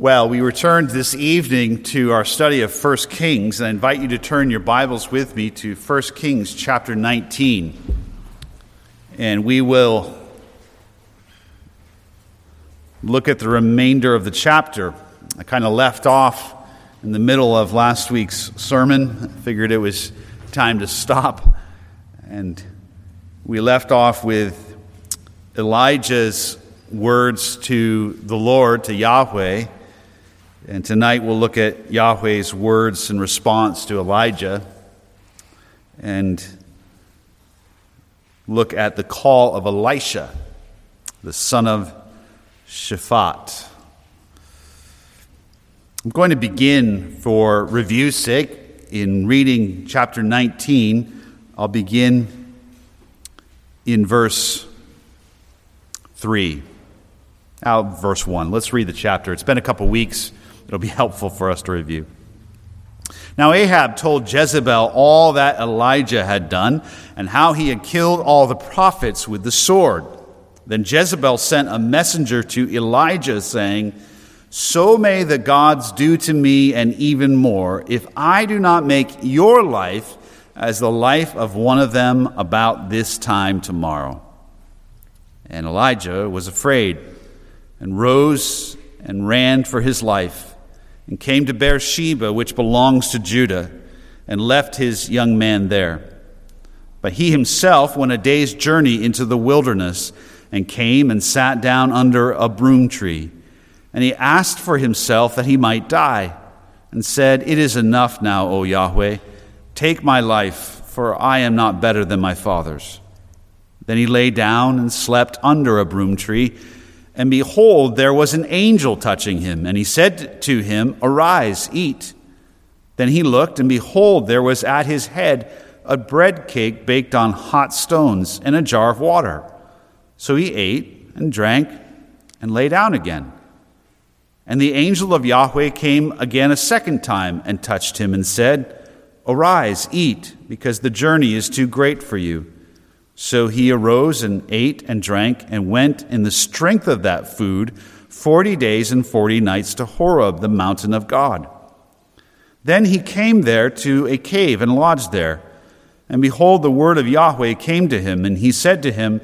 Well, we returned this evening to our study of 1 Kings, and I invite you to turn your Bibles with me to 1 Kings chapter 19. And we will look at the remainder of the chapter. I kind of left off in the middle of last week's sermon. I figured it was time to stop. And we left off with Elijah's words to the Lord, to Yahweh and tonight we'll look at Yahweh's words in response to Elijah and look at the call of Elisha, the son of Shaphat. I'm going to begin for review's sake in reading chapter 19. I'll begin in verse 3. Out verse 1. Let's read the chapter. It's been a couple weeks It'll be helpful for us to review. Now, Ahab told Jezebel all that Elijah had done and how he had killed all the prophets with the sword. Then Jezebel sent a messenger to Elijah, saying, So may the gods do to me and even more, if I do not make your life as the life of one of them about this time tomorrow. And Elijah was afraid and rose and ran for his life and came to Beersheba, which belongs to Judah, and left his young man there. But he himself went a day's journey into the wilderness and came and sat down under a broom tree. And he asked for himself that he might die, and said, It is enough now, O Yahweh. Take my life, for I am not better than my fathers. Then he lay down and slept under a broom tree. And behold, there was an angel touching him, and he said to him, Arise, eat. Then he looked, and behold, there was at his head a bread cake baked on hot stones and a jar of water. So he ate and drank and lay down again. And the angel of Yahweh came again a second time and touched him and said, Arise, eat, because the journey is too great for you. So he arose and ate and drank and went in the strength of that food forty days and forty nights to Horeb, the mountain of God. Then he came there to a cave and lodged there. And behold, the word of Yahweh came to him, and he said to him,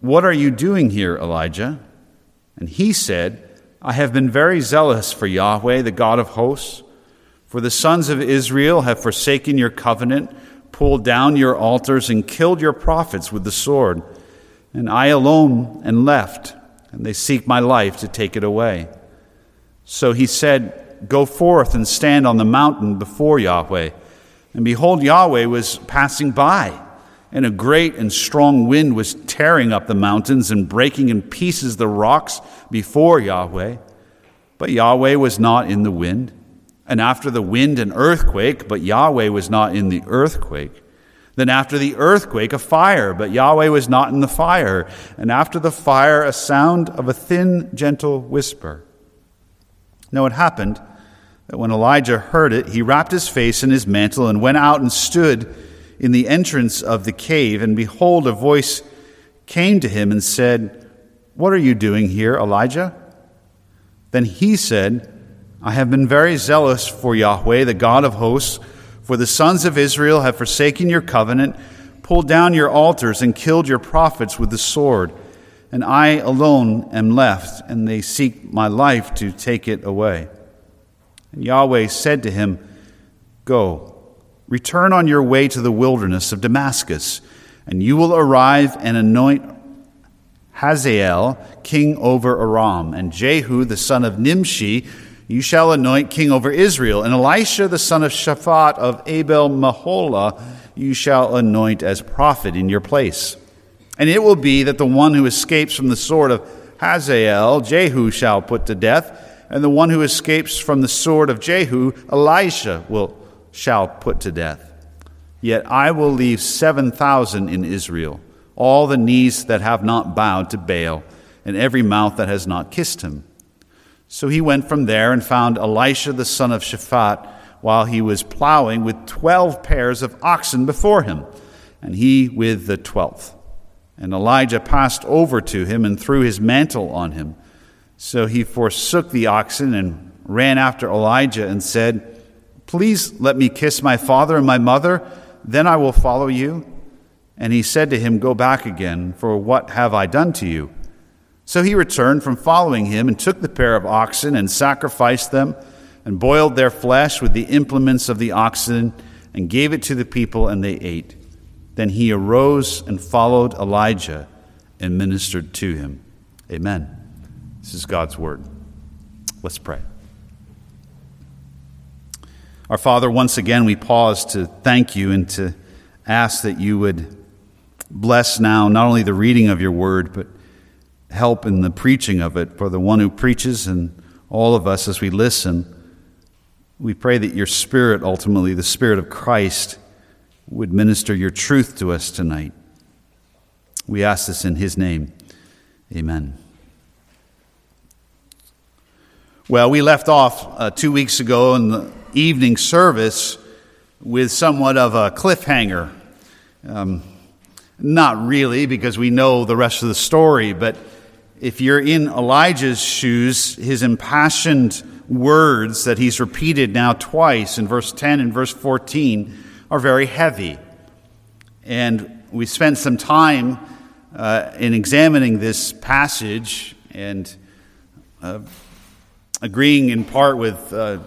What are you doing here, Elijah? And he said, I have been very zealous for Yahweh, the God of hosts. For the sons of Israel have forsaken your covenant pulled down your altars and killed your prophets with the sword. And I alone am left, and they seek my life to take it away. So he said, Go forth and stand on the mountain before Yahweh. And behold, Yahweh was passing by, and a great and strong wind was tearing up the mountains and breaking in pieces the rocks before Yahweh. But Yahweh was not in the wind and after the wind, an earthquake, but Yahweh was not in the earthquake. Then after the earthquake, a fire, but Yahweh was not in the fire. And after the fire, a sound of a thin, gentle whisper. Now it happened that when Elijah heard it, he wrapped his face in his mantle and went out and stood in the entrance of the cave. And behold, a voice came to him and said, What are you doing here, Elijah? Then he said, I have been very zealous for Yahweh, the God of hosts, for the sons of Israel have forsaken your covenant, pulled down your altars, and killed your prophets with the sword. And I alone am left, and they seek my life to take it away. And Yahweh said to him, Go, return on your way to the wilderness of Damascus, and you will arrive and anoint Hazael king over Aram, and Jehu the son of Nimshi you shall anoint king over Israel. And Elisha, the son of Shaphat of Abel Meholah, you shall anoint as prophet in your place. And it will be that the one who escapes from the sword of Hazael, Jehu shall put to death, and the one who escapes from the sword of Jehu, Elisha will, shall put to death. Yet I will leave seven thousand in Israel, all the knees that have not bowed to Baal, and every mouth that has not kissed him. So he went from there and found Elisha the son of Shaphat while he was plowing with twelve pairs of oxen before him, and he with the twelfth. And Elijah passed over to him and threw his mantle on him. So he forsook the oxen and ran after Elijah and said, Please let me kiss my father and my mother, then I will follow you. And he said to him, Go back again, for what have I done to you? So he returned from following him and took the pair of oxen and sacrificed them and boiled their flesh with the implements of the oxen and gave it to the people, and they ate. Then he arose and followed Elijah and ministered to him. Amen. This is God's word. Let's pray. Our Father, once again, we pause to thank you and to ask that you would bless now not only the reading of your word, but help in the preaching of it for the one who preaches and all of us as we listen. We pray that your Spirit, ultimately, the Spirit of Christ, would minister your truth to us tonight. We ask this in his name. Amen. Well, we left off uh, two weeks ago in the evening service with somewhat of a cliffhanger. Um, not really, because we know the rest of the story, but if you're in Elijah's shoes, his impassioned words that he's repeated now twice in verse 10 and verse 14 are very heavy. And we spent some time uh, in examining this passage and uh, agreeing in part with uh,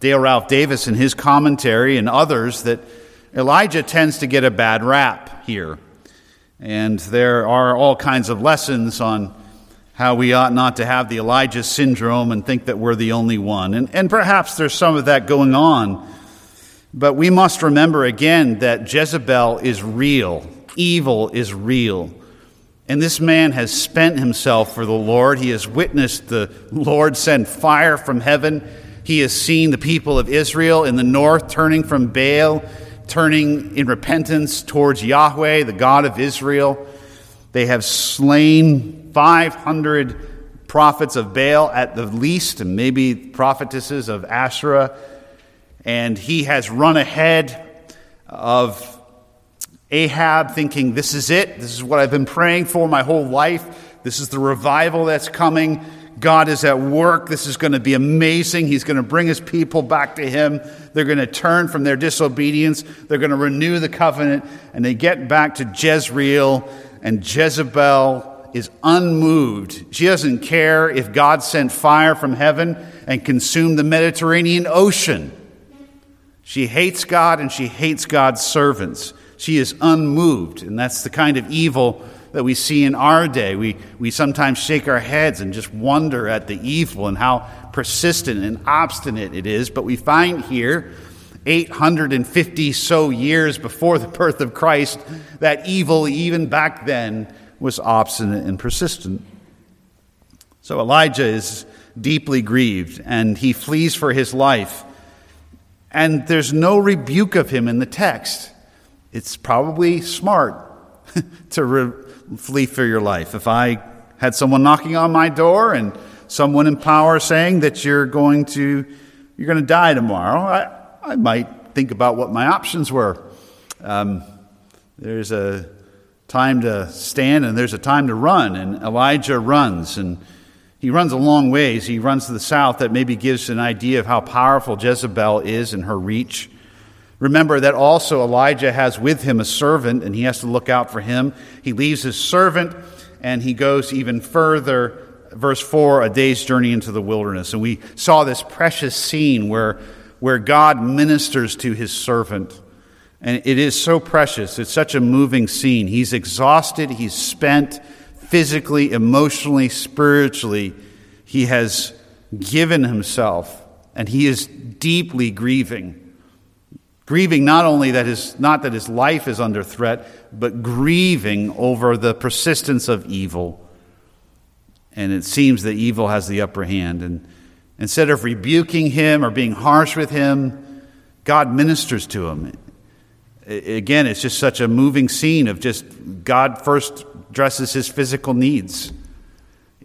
Dale Ralph Davis in his commentary and others that Elijah tends to get a bad rap here. And there are all kinds of lessons on how we ought not to have the Elijah syndrome and think that we're the only one. And, and perhaps there's some of that going on. But we must remember again that Jezebel is real, evil is real. And this man has spent himself for the Lord. He has witnessed the Lord send fire from heaven. He has seen the people of Israel in the north turning from Baal, turning in repentance towards Yahweh, the God of Israel. They have slain 500 prophets of Baal at the least, and maybe prophetesses of Asherah. And he has run ahead of Ahab thinking, This is it. This is what I've been praying for my whole life. This is the revival that's coming. God is at work. This is going to be amazing. He's going to bring his people back to him. They're going to turn from their disobedience. They're going to renew the covenant. And they get back to Jezreel, and Jezebel is unmoved. She doesn't care if God sent fire from heaven and consumed the Mediterranean Ocean. She hates God and she hates God's servants. She is unmoved, and that's the kind of evil that we see in our day. We, we sometimes shake our heads and just wonder at the evil and how persistent and obstinate it is. But we find here, 850 so years before the birth of Christ, that evil, even back then, was obstinate and persistent. So Elijah is deeply grieved and he flees for his life. And there's no rebuke of him in the text it's probably smart to re- flee for your life. If I had someone knocking on my door and someone in power saying that you're going to you're going to die tomorrow, I, I might think about what my options were. Um, there's a time to stand and there's a time to run, and Elijah runs and he runs a long ways. He runs to the south. That maybe gives an idea of how powerful Jezebel is in her reach. Remember that also Elijah has with him a servant, and he has to look out for him. He leaves his servant and he goes even further. Verse 4 a day's journey into the wilderness. And we saw this precious scene where, where God ministers to his servant. And it is so precious. It's such a moving scene. He's exhausted, he's spent physically, emotionally, spiritually. He has given himself, and he is deeply grieving. Grieving not only that his, not that his life is under threat, but grieving over the persistence of evil. And it seems that evil has the upper hand. And instead of rebuking him or being harsh with him, God ministers to him. Again, it's just such a moving scene of just God first dresses his physical needs.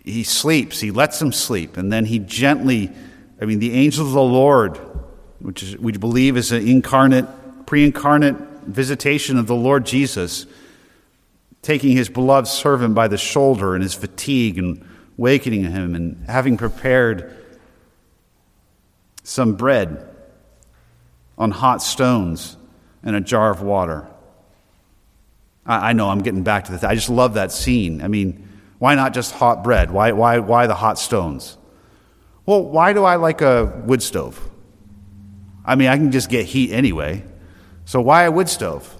He sleeps, he lets him sleep, and then he gently, I mean, the angel of the Lord which is, we believe is an incarnate, pre incarnate visitation of the Lord Jesus, taking his beloved servant by the shoulder in his fatigue and wakening him and having prepared some bread on hot stones and a jar of water. I, I know I'm getting back to this. I just love that scene. I mean, why not just hot bread? Why, why, why the hot stones? Well, why do I like a wood stove? I mean, I can just get heat anyway. So why a wood stove?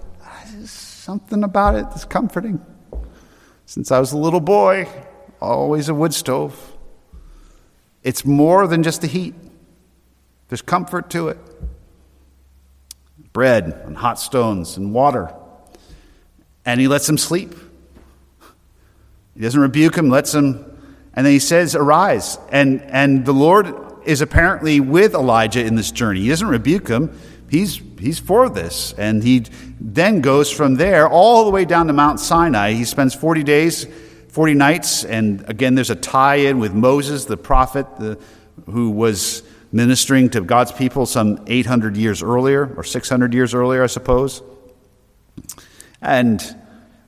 There's something about it that's comforting. Since I was a little boy, always a wood stove. It's more than just the heat, there's comfort to it. Bread and hot stones and water. And he lets him sleep. He doesn't rebuke him, lets him, and then he says, Arise. And, and the Lord is apparently with Elijah in this journey. He doesn't rebuke him, he's, he's for this. And he then goes from there all the way down to Mount Sinai. He spends 40 days 40 nights, and again, there's a tie in with Moses, the prophet, the, who was ministering to God's people some 800 years earlier, or 600 years earlier, I suppose. And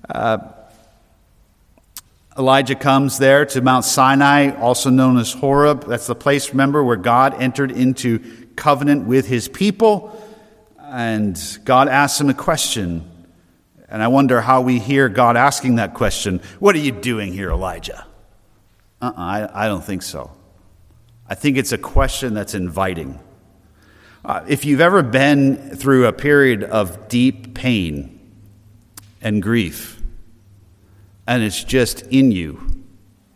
uh, Elijah comes there to Mount Sinai, also known as Horeb. That's the place, remember, where God entered into covenant with his people. And God asks him a question and I wonder how we hear God asking that question What are you doing here, Elijah? Uh uh-uh, I, I don't think so. I think it's a question that's inviting. Uh, if you've ever been through a period of deep pain and grief, and it's just in you,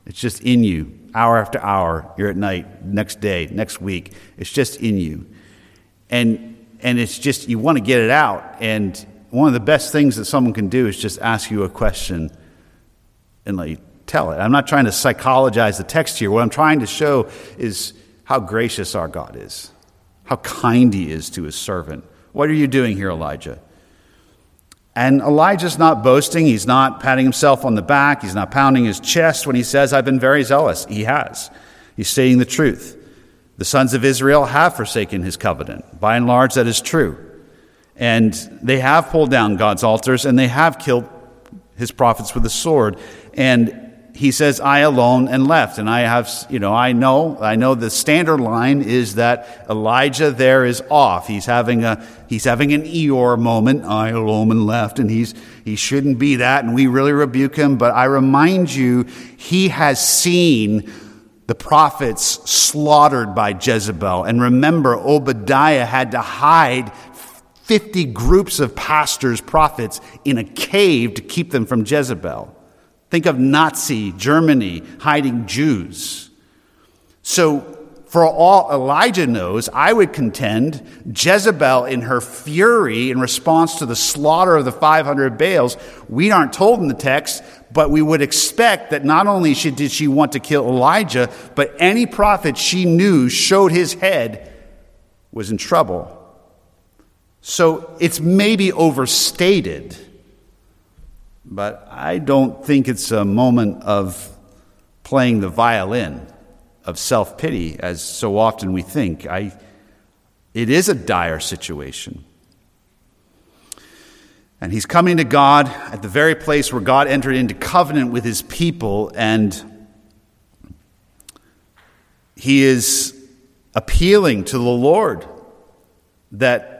it's just in you, hour after hour, you're at night, next day, next week, it's just in you. And, and it's just, you want to get it out, and one of the best things that someone can do is just ask you a question and let you tell it. I'm not trying to psychologize the text here. What I'm trying to show is how gracious our God is, how kind he is to his servant. What are you doing here, Elijah? And Elijah's not boasting. He's not patting himself on the back. He's not pounding his chest when he says, I've been very zealous. He has. He's stating the truth. The sons of Israel have forsaken his covenant. By and large, that is true. And they have pulled down God's altars and they have killed his prophets with the sword. And he says, I alone and left. And I have, you know, I know, I know the standard line is that Elijah there is off. He's having a, he's having an Eeyore moment. I alone and left. And he's, he shouldn't be that. And we really rebuke him. But I remind you, he has seen the prophets slaughtered by Jezebel. And remember, Obadiah had to hide 50 groups of pastors, prophets in a cave to keep them from Jezebel. Think of Nazi Germany hiding Jews. So, for all Elijah knows, I would contend Jezebel, in her fury in response to the slaughter of the 500 Baals, we aren't told in the text, but we would expect that not only did she want to kill Elijah, but any prophet she knew showed his head was in trouble. So it's maybe overstated, but I don't think it's a moment of playing the violin of self pity, as so often we think. I, it is a dire situation. And he's coming to God at the very place where God entered into covenant with his people, and he is appealing to the Lord that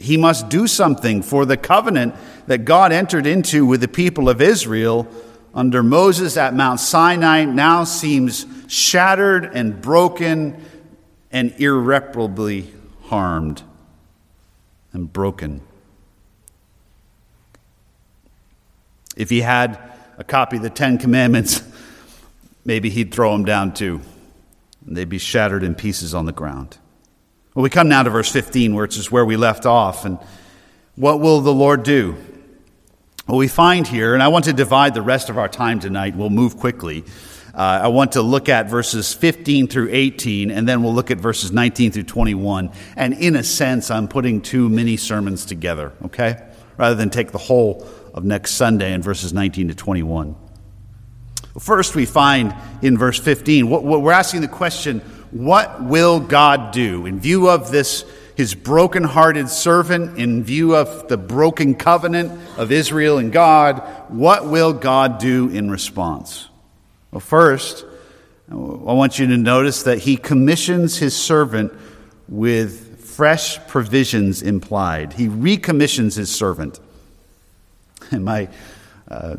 he must do something for the covenant that God entered into with the people of Israel under Moses at Mount Sinai now seems shattered and broken and irreparably harmed and broken. If he had a copy of the Ten Commandments, maybe he'd throw them down too, and they'd be shattered in pieces on the ground. Well, we come now to verse 15, which is where we left off. And what will the Lord do? Well, we find here, and I want to divide the rest of our time tonight. We'll move quickly. Uh, I want to look at verses 15 through 18, and then we'll look at verses 19 through 21. And in a sense, I'm putting two mini sermons together, okay? Rather than take the whole of next Sunday in verses 19 to 21. First, we find in verse 15, we're asking the question what will God do in view of this, his broken-hearted servant, in view of the broken covenant of Israel and God? What will God do in response? Well, first, I want you to notice that he commissions his servant with fresh provisions implied. He recommissions his servant. And my, uh,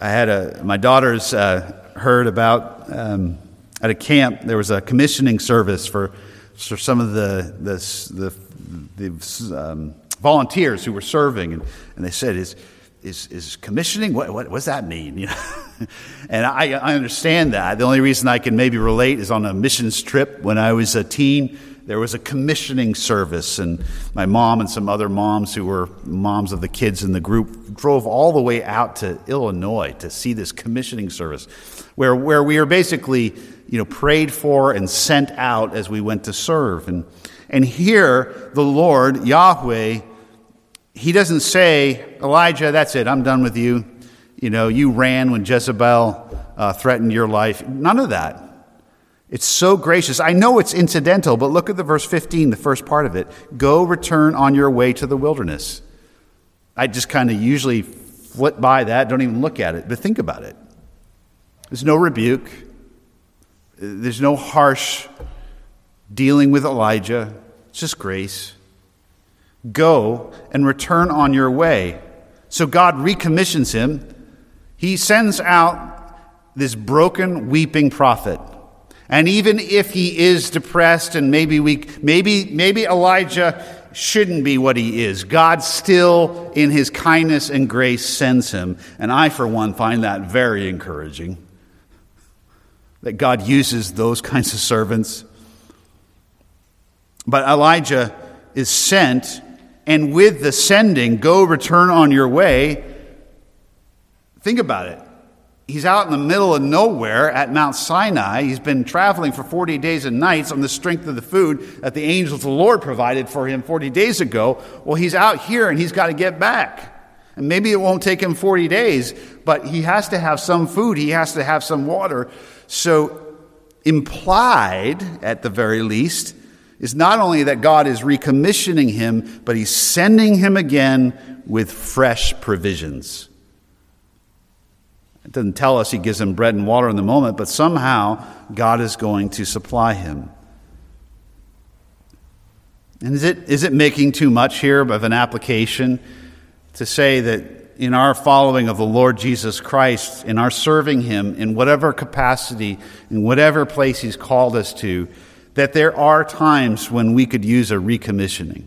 I had a, my daughters uh, heard about um, at a camp, there was a commissioning service for, for some of the, the, the, the um, volunteers who were serving. And, and they said, is, is, is commissioning, what, what, what does that mean? You know? and I, I understand that. The only reason I can maybe relate is on a missions trip when I was a teen there was a commissioning service, and my mom and some other moms who were moms of the kids in the group drove all the way out to Illinois to see this commissioning service, where, where we are basically you know, prayed for and sent out as we went to serve. And, and here, the Lord, Yahweh, he doesn't say, Elijah, that's it, I'm done with you. You know, you ran when Jezebel uh, threatened your life. None of that. It's so gracious. I know it's incidental, but look at the verse 15, the first part of it. Go return on your way to the wilderness. I just kind of usually flip by that, don't even look at it, but think about it. There's no rebuke, there's no harsh dealing with Elijah. It's just grace. Go and return on your way. So God recommissions him. He sends out this broken, weeping prophet. And even if he is depressed and maybe we maybe maybe Elijah shouldn't be what he is, God still in his kindness and grace sends him. And I for one find that very encouraging. That God uses those kinds of servants. But Elijah is sent and with the sending, go return on your way. Think about it he's out in the middle of nowhere at Mount Sinai. He's been traveling for 40 days and nights on the strength of the food that the angels of the Lord provided for him 40 days ago. Well, he's out here and he's got to get back. And maybe it won't take him 40 days, but he has to have some food, he has to have some water. So, implied, at the very least, is not only that God is recommissioning him, but he's sending him again with fresh provisions. It doesn't tell us he gives him bread and water in the moment, but somehow God is going to supply him. And is it, is it making too much here of an application to say that in our following of the Lord Jesus Christ, in our serving him in whatever capacity, in whatever place he's called us to, that there are times when we could use a recommissioning?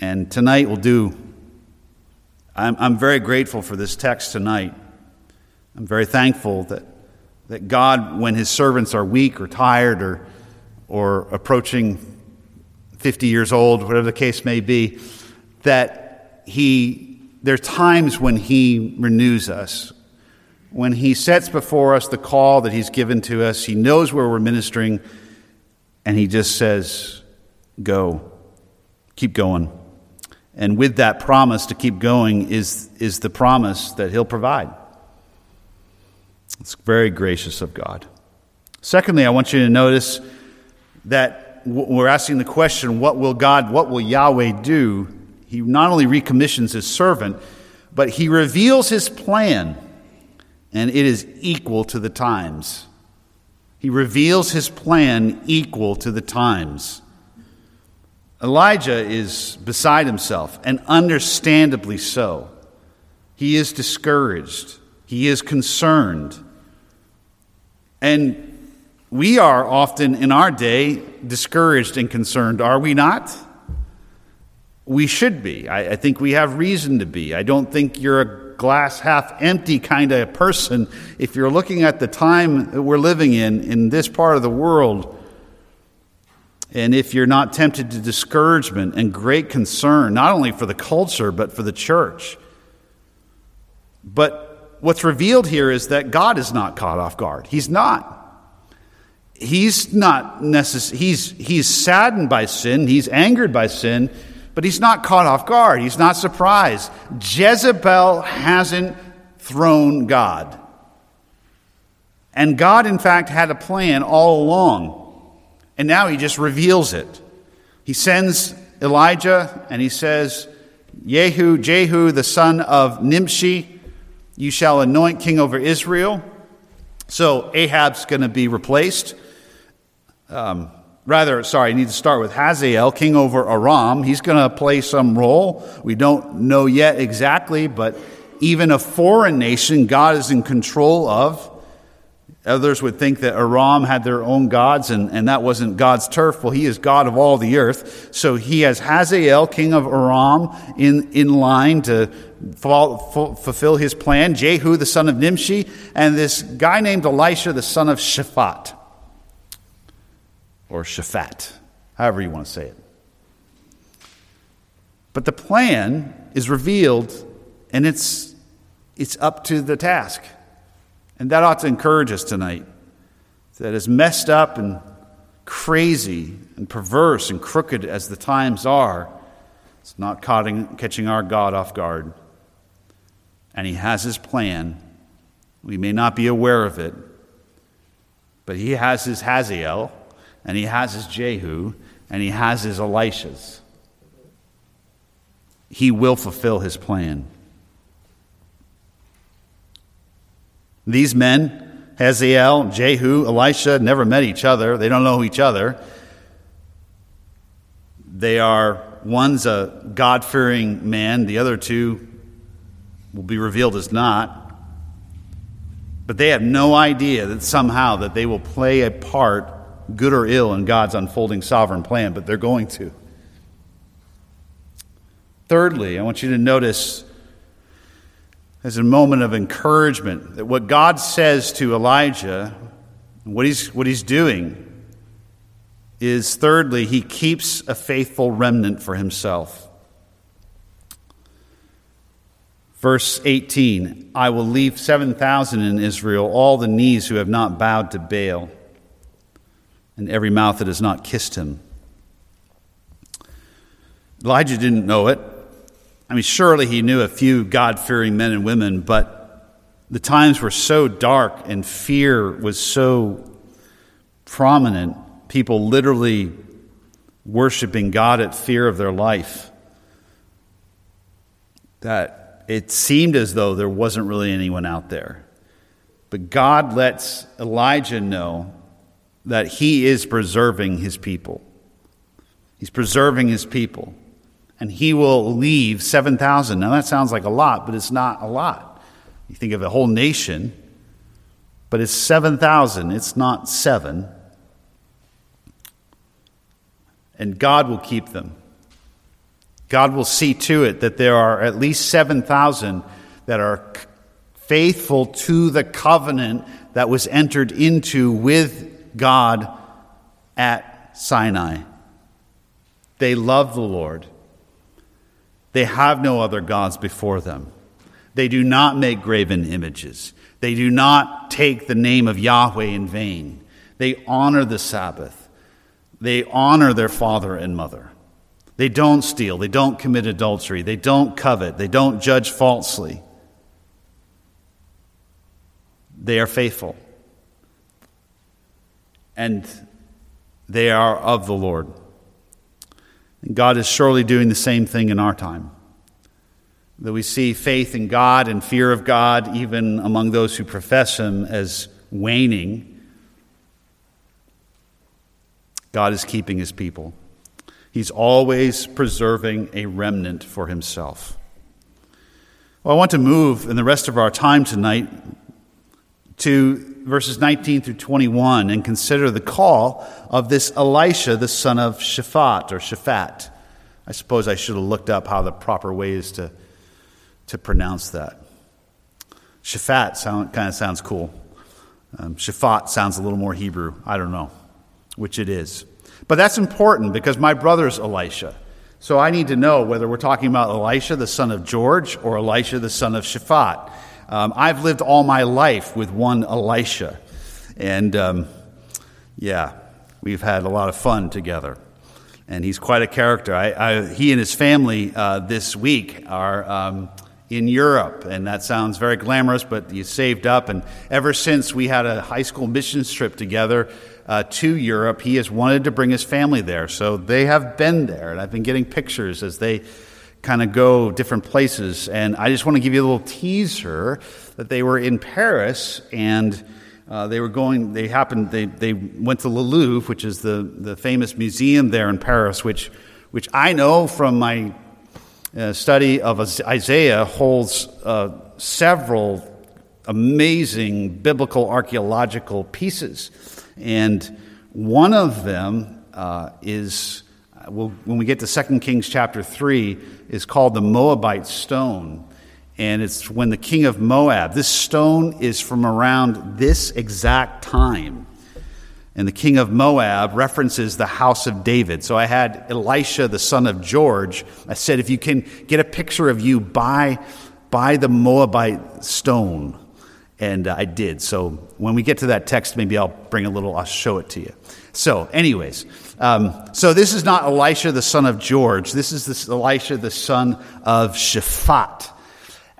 And tonight we'll do. I'm, I'm very grateful for this text tonight I'm very thankful that, that God, when his servants are weak or tired or, or approaching 50 years old, whatever the case may be, that he, there are times when he renews us. When he sets before us the call that he's given to us, he knows where we're ministering, and he just says, Go, keep going. And with that promise to keep going is, is the promise that he'll provide. It's very gracious of God. Secondly, I want you to notice that we're asking the question, what will God, what will Yahweh do? He not only recommissions his servant, but he reveals his plan, and it is equal to the times. He reveals his plan equal to the times. Elijah is beside himself, and understandably so. He is discouraged. He is concerned. And we are often in our day discouraged and concerned, are we not? We should be. I, I think we have reason to be. I don't think you're a glass half empty kind of person if you're looking at the time that we're living in, in this part of the world. And if you're not tempted to discouragement and great concern, not only for the culture, but for the church. But what's revealed here is that God is not caught off guard. He's not. He's not necessarily, he's, he's saddened by sin, he's angered by sin, but he's not caught off guard. He's not surprised. Jezebel hasn't thrown God. And God, in fact, had a plan all along. And now he just reveals it. He sends Elijah and he says, Jehu, Jehu, the son of Nimshi, you shall anoint king over Israel. So Ahab's going to be replaced. Um, rather, sorry, I need to start with Hazael, king over Aram. He's going to play some role. We don't know yet exactly, but even a foreign nation, God is in control of. Others would think that Aram had their own gods and, and that wasn't God's turf. Well, he is God of all the earth. So he has Hazael, king of Aram, in, in line to fulfill his plan. Jehu, the son of Nimshi, and this guy named Elisha, the son of Shaphat. Or Shaphat, however you want to say it. But the plan is revealed and it's, it's up to the task. And that ought to encourage us tonight. That as messed up and crazy and perverse and crooked as the times are, it's not catching our God off guard. And He has His plan. We may not be aware of it, but He has His Hazael, and He has His Jehu, and He has His Elishas. He will fulfill His plan. These men, Hazael, Jehu, Elisha, never met each other. They don't know each other. They are, one's a God fearing man, the other two will be revealed as not. But they have no idea that somehow that they will play a part, good or ill, in God's unfolding sovereign plan, but they're going to. Thirdly, I want you to notice as a moment of encouragement that what God says to Elijah, what he's, what he's doing, is thirdly, he keeps a faithful remnant for himself. Verse 18 I will leave 7,000 in Israel, all the knees who have not bowed to Baal, and every mouth that has not kissed him. Elijah didn't know it. I mean, surely he knew a few God fearing men and women, but the times were so dark and fear was so prominent, people literally worshiping God at fear of their life, that it seemed as though there wasn't really anyone out there. But God lets Elijah know that he is preserving his people. He's preserving his people and he will leave 7,000. Now, that sounds like a lot, but it's not a lot. You think of a whole nation, but it's 7,000, it's not seven. And God will keep them. God will see to it that there are at least 7,000 that are faithful to the covenant that was entered into with God at Sinai. They love the Lord. They have no other gods before them. They do not make graven images. They do not take the name of Yahweh in vain. They honor the Sabbath. They honor their father and mother. They don't steal. They don't commit adultery. They don't covet. They don't judge falsely. They are faithful. And they are of the Lord. And God is surely doing the same thing in our time. That we see faith in God and fear of God, even among those who profess Him, as waning. God is keeping His people. He's always preserving a remnant for Himself. Well, I want to move in the rest of our time tonight to verses 19 through 21 and consider the call of this Elisha, the son of Shaphat or Shaphat. I suppose I should have looked up how the proper way is to, to pronounce that. Shaphat sound, kind of sounds cool. Um, Shaphat sounds a little more Hebrew. I don't know which it is. But that's important because my brother's Elisha. So I need to know whether we're talking about Elisha, the son of George, or Elisha, the son of Shaphat. Um, I've lived all my life with one Elisha. And um, yeah, we've had a lot of fun together. And he's quite a character. I, I, he and his family uh, this week are um, in Europe. And that sounds very glamorous, but you saved up. And ever since we had a high school missions trip together, uh, to Europe. He has wanted to bring his family there. So they have been there, and I've been getting pictures as they kind of go different places. And I just want to give you a little teaser that they were in Paris and Uh, they were going, they happened, they, they went to Le Louvre, which is the, the famous museum there in Paris, which, which I know from my uh, study of Isaiah holds uh, several amazing biblical archaeological pieces. And one of them uh, is, well, when we get to 2 Kings chapter 3, is called the Moabite stone. And it's when the king of Moab, this stone is from around this exact time. And the king of Moab references the house of David. So I had Elisha, the son of George. I said, if you can get a picture of you by, by the Moabite stone. And uh, I did. So when we get to that text, maybe I'll bring a little, I'll show it to you. So, anyways, um, so this is not Elisha, the son of George. This is this Elisha, the son of Shaphat.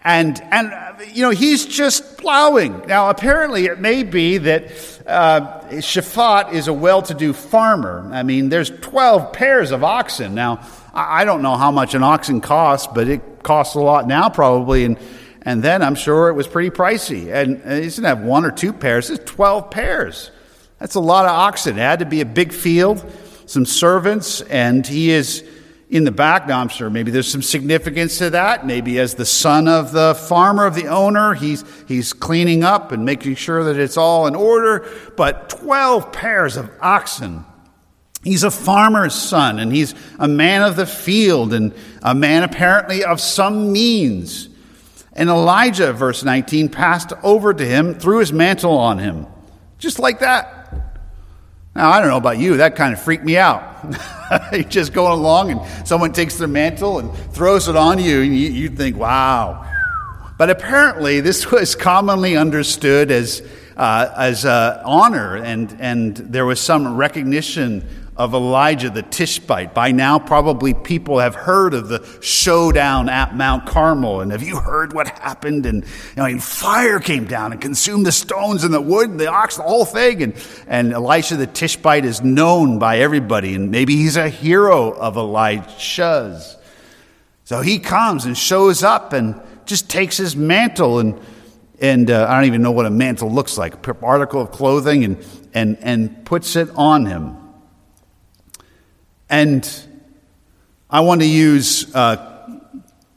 And, and, you know, he's just plowing. Now, apparently, it may be that uh, Shaphat is a well to do farmer. I mean, there's 12 pairs of oxen. Now, I don't know how much an oxen costs, but it costs a lot now, probably. And, and then I'm sure it was pretty pricey. And he doesn't have one or two pairs, it's 12 pairs. That's a lot of oxen. It had to be a big field, some servants, and he is in the back. Now, I'm sure maybe there's some significance to that. Maybe as the son of the farmer, of the owner, he's, he's cleaning up and making sure that it's all in order. But 12 pairs of oxen. He's a farmer's son, and he's a man of the field, and a man apparently of some means. And Elijah, verse 19, passed over to him, threw his mantle on him. Just like that. Now, I don't know about you, that kind of freaked me out. You're just going along and someone takes their mantle and throws it on you, and you, you think, wow. But apparently, this was commonly understood as, uh, as uh, honor, and, and there was some recognition of Elijah the Tishbite. By now, probably people have heard of the showdown at Mount Carmel. And have you heard what happened? And you know, fire came down and consumed the stones and the wood and the ox, the whole thing. And, and Elisha the Tishbite is known by everybody. And maybe he's a hero of Elijah's. So he comes and shows up and just takes his mantle and and uh, I don't even know what a mantle looks like, a article of clothing, and, and, and puts it on him. And I want to use uh,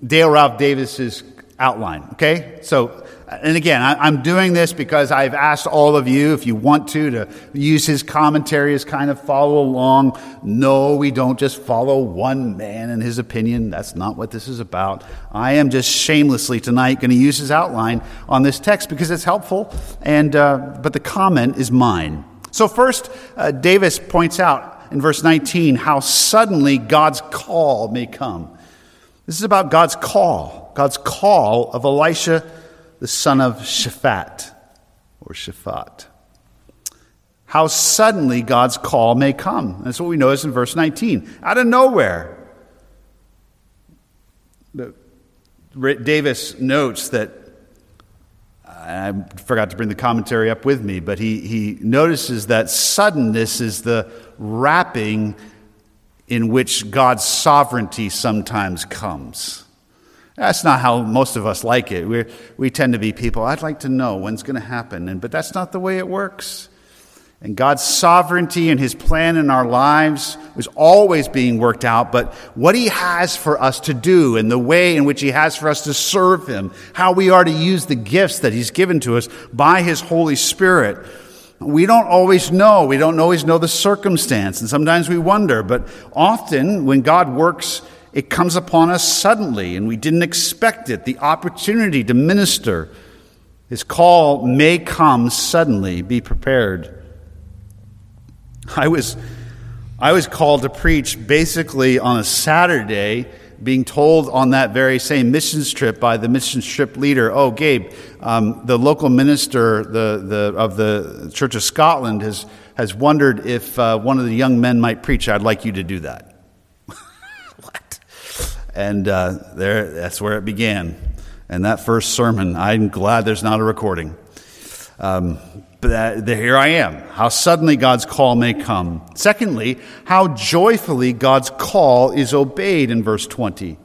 Dale Ralph Davis's outline, okay? So, and again, I, am doing this because I've asked all of you, if you want to, to use his commentary as kind of follow along. No, we don't just follow one man and his opinion. That's not what this is about. I am just shamelessly tonight going to use his outline on this text because it's helpful, and, uh, but the comment is mine. So, first, uh, Davis points out in verse 19 how suddenly God's call may come. This is about God's call, God's call of Elisha, the son of Shaphat, or Shaphat. How suddenly God's call may come. That's what we notice in verse 19. Out of nowhere. Davis notes that I forgot to bring the commentary up with me, but he, he notices that suddenness is the wrapping in which God's sovereignty sometimes comes. That's not how most of us like it. we we tend to be people, I'd like to know when's going to happen, and, but that's not the way it works. And God's sovereignty and His plan in our lives is always being worked out, but what He has for us to do and the way in which He has for us to serve Him, how we are to use the gifts that He's given to us by His Holy Spirit, we don't always know. We don't always know the circumstance, and sometimes we wonder, but often when God works, it comes upon us suddenly, and we didn't expect it. The opportunity to minister, His call may come suddenly. Be prepared. I was, I was called to preach basically on a Saturday, being told on that very same missions trip by the missions trip leader, oh, Gabe, um, the local minister the, the, of the Church of Scotland has, has wondered if uh, one of the young men might preach. I'd like you to do that. what? And uh, there, that's where it began. And that first sermon, I'm glad there's not a recording. Um, but here I am. How suddenly God's call may come. Secondly, how joyfully God's call is obeyed in verse 20.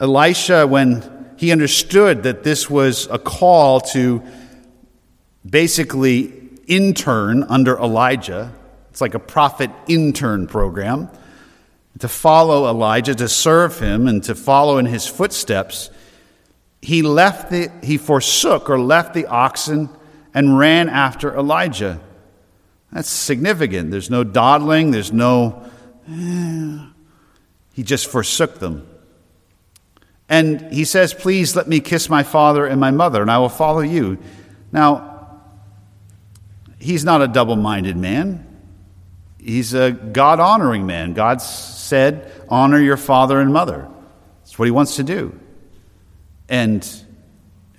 Elisha, when he understood that this was a call to basically intern under Elijah. It's like a prophet intern program to follow Elijah, to serve him, and to follow in his footsteps. He left the, he forsook or left the oxen and ran after Elijah. That's significant. There's no dawdling, there's no. Eh. He just forsook them. And he says, Please let me kiss my father and my mother, and I will follow you. Now, he's not a double minded man. He's a God honoring man. God said, Honor your father and mother. That's what he wants to do. And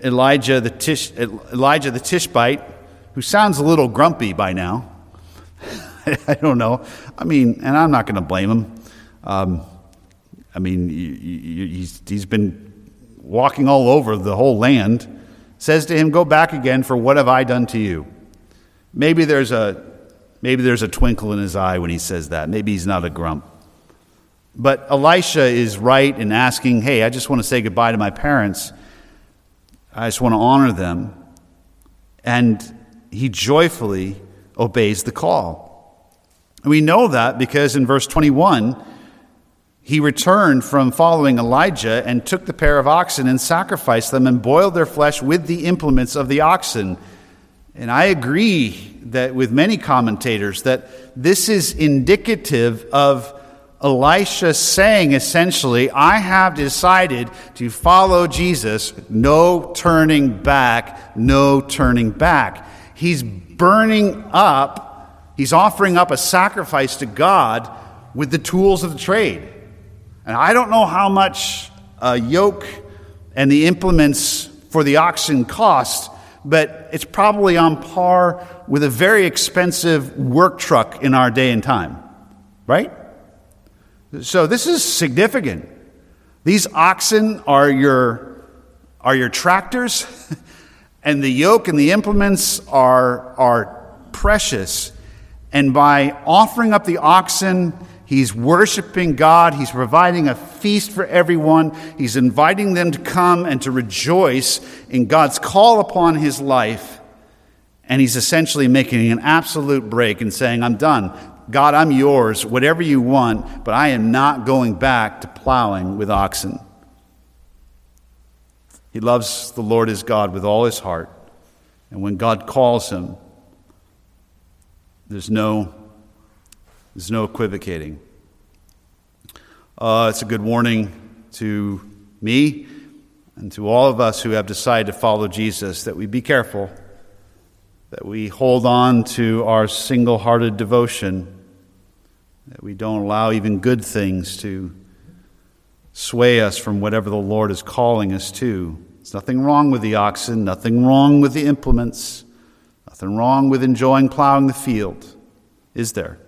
Elijah the, Tish, Elijah the Tishbite, who sounds a little grumpy by now, I don't know. I mean, and I'm not going to blame him. Um, I mean, he's, he's been walking all over the whole land. Says to him, Go back again, for what have I done to you? Maybe there's a, maybe there's a twinkle in his eye when he says that. Maybe he's not a grump. But Elisha is right in asking, Hey, I just want to say goodbye to my parents. I just want to honor them. And he joyfully obeys the call. We know that because in verse 21, he returned from following Elijah and took the pair of oxen and sacrificed them and boiled their flesh with the implements of the oxen. And I agree that with many commentators that this is indicative of Elisha saying essentially, I have decided to follow Jesus, no turning back, no turning back. He's burning up He's offering up a sacrifice to God with the tools of the trade. And I don't know how much a yoke and the implements for the oxen cost, but it's probably on par with a very expensive work truck in our day and time, right? So this is significant. These oxen are your, are your tractors, and the yoke and the implements are, are precious. And by offering up the oxen, he's worshiping God. He's providing a feast for everyone. He's inviting them to come and to rejoice in God's call upon his life. And he's essentially making an absolute break and saying, I'm done. God, I'm yours, whatever you want, but I am not going back to plowing with oxen. He loves the Lord his God with all his heart. And when God calls him, there's no, there's no equivocating. Uh, it's a good warning to me and to all of us who have decided to follow Jesus that we be careful, that we hold on to our single hearted devotion, that we don't allow even good things to sway us from whatever the Lord is calling us to. There's nothing wrong with the oxen, nothing wrong with the implements. Nothing wrong with enjoying plowing the field, is there?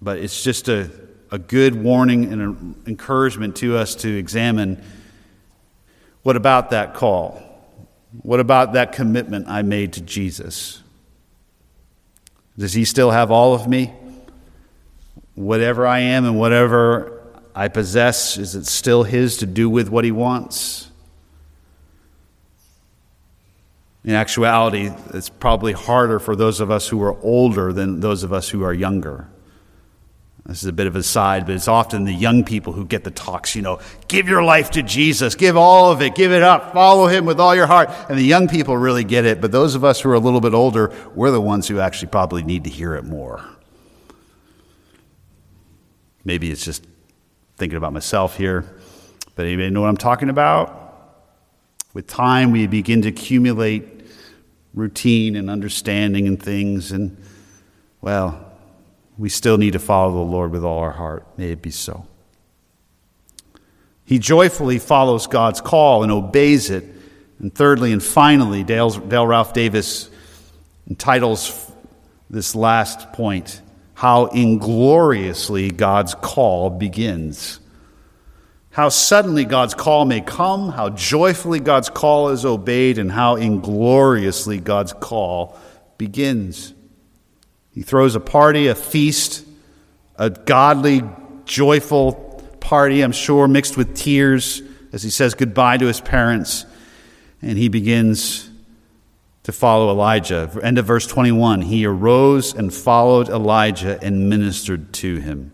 But it's just a, a good warning and an encouragement to us to examine what about that call? What about that commitment I made to Jesus? Does he still have all of me? Whatever I am and whatever I possess, is it still his to do with what he wants? In actuality, it's probably harder for those of us who are older than those of us who are younger. This is a bit of a side, but it's often the young people who get the talks, you know, give your life to Jesus, give all of it, give it up, follow him with all your heart. And the young people really get it, but those of us who are a little bit older, we're the ones who actually probably need to hear it more. Maybe it's just thinking about myself here, but anybody know what I'm talking about? With time, we begin to accumulate routine and understanding and things, and, well, we still need to follow the Lord with all our heart. May it be so. He joyfully follows God's call and obeys it. And thirdly and finally, Dale, Dale Ralph Davis entitles this last point How Ingloriously God's Call Begins. How suddenly God's call may come, how joyfully God's call is obeyed, and how ingloriously God's call begins. He throws a party, a feast, a godly, joyful party, I'm sure, mixed with tears as he says goodbye to his parents. And he begins to follow Elijah. End of verse 21 He arose and followed Elijah and ministered to him.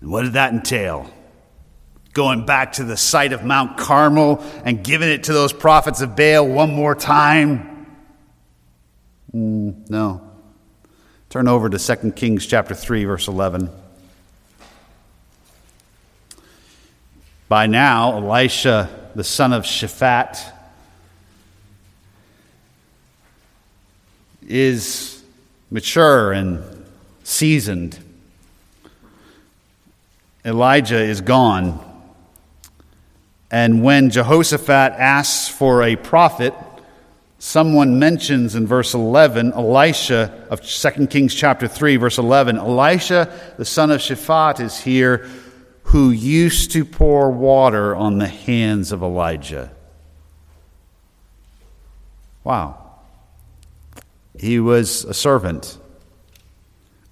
And what did that entail? Going back to the site of Mount Carmel and giving it to those prophets of Baal one more time? Mm, no. Turn over to 2 Kings chapter 3 verse 11. By now, Elisha, the son of Shaphat, is mature and seasoned. Elijah is gone. And when Jehoshaphat asks for a prophet, someone mentions in verse 11 elisha of 2 kings chapter 3 verse 11 elisha the son of shaphat is here who used to pour water on the hands of elijah. Wow. He was a servant.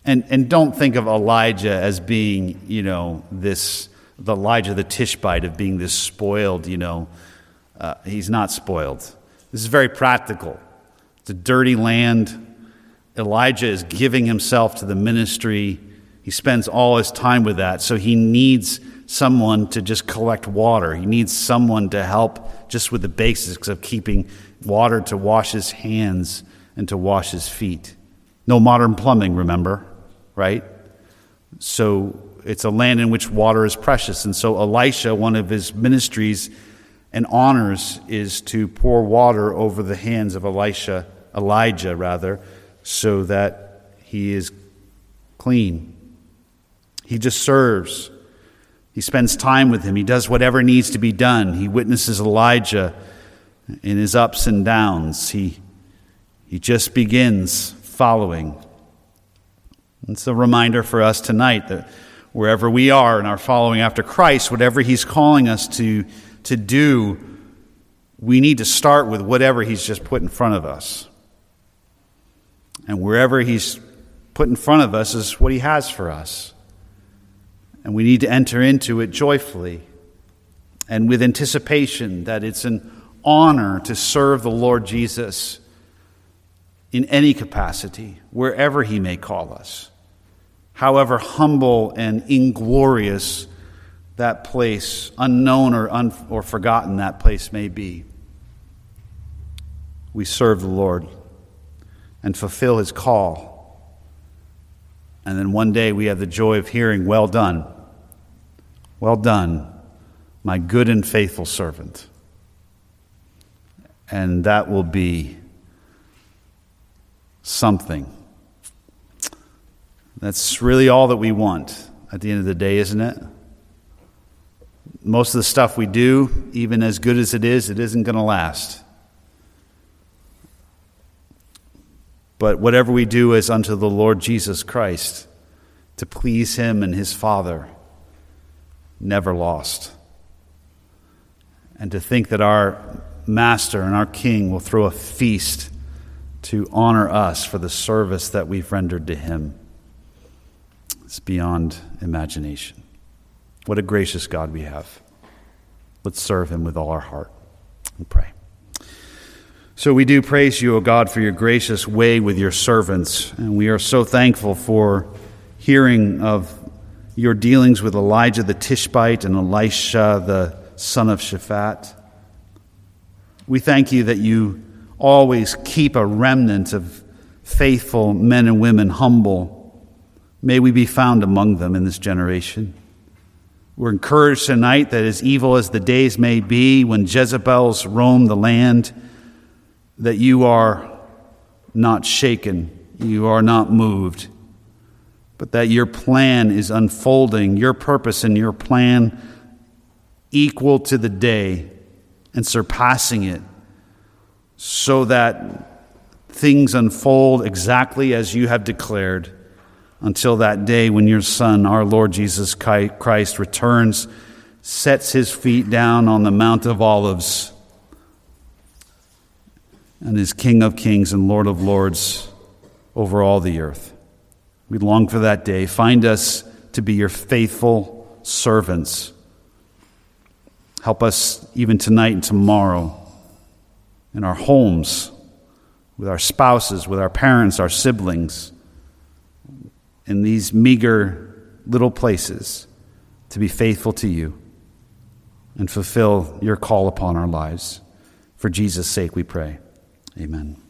And and don't think of elijah as being you know this the elijah the tishbite of being this spoiled you know. Uh, he's not spoiled this is very practical. It's a dirty land. Elijah is giving himself to the ministry. He spends all his time with that. So he needs someone to just collect water. He needs someone to help just with the basics of keeping water to wash his hands and to wash his feet. No modern plumbing, remember, right? So it's a land in which water is precious. And so Elisha, one of his ministries, and honors is to pour water over the hands of Elisha, Elijah rather, so that he is clean. He just serves. He spends time with him. He does whatever needs to be done. He witnesses Elijah in his ups and downs. He, he just begins following. It's a reminder for us tonight that wherever we are in our following after Christ, whatever he's calling us to to do, we need to start with whatever He's just put in front of us. And wherever He's put in front of us is what He has for us. And we need to enter into it joyfully and with anticipation that it's an honor to serve the Lord Jesus in any capacity, wherever He may call us, however humble and inglorious that place, unknown or, un- or forgotten that place may be. We serve the Lord and fulfill his call. And then one day we have the joy of hearing, Well done, well done, my good and faithful servant. And that will be something. That's really all that we want at the end of the day, isn't it? Most of the stuff we do, even as good as it is, it isn't going to last. But whatever we do is unto the Lord Jesus Christ to please Him and His Father, never lost. And to think that our Master and our King will throw a feast to honor us for the service that we've rendered to Him. It's beyond imagination. What a gracious God we have. Let's serve him with all our heart and pray. So we do praise you, O God, for your gracious way with your servants. And we are so thankful for hearing of your dealings with Elijah the Tishbite and Elisha the son of Shaphat. We thank you that you always keep a remnant of faithful men and women humble. May we be found among them in this generation. We're encouraged tonight that as evil as the days may be when Jezebels roam the land, that you are not shaken, you are not moved, but that your plan is unfolding, your purpose and your plan equal to the day and surpassing it, so that things unfold exactly as you have declared until that day when your Son, our Lord Jesus Christ, returns, sets his feet down on the Mount of Olives, and is King of kings and Lord of lords over all the earth. We long for that day. Find us to be your faithful servants. Help us even tonight and tomorrow in our homes, with our spouses, with our parents, our siblings, in these meager little places, to be faithful to you and fulfill your call upon our lives. For Jesus' sake, we pray. Amen.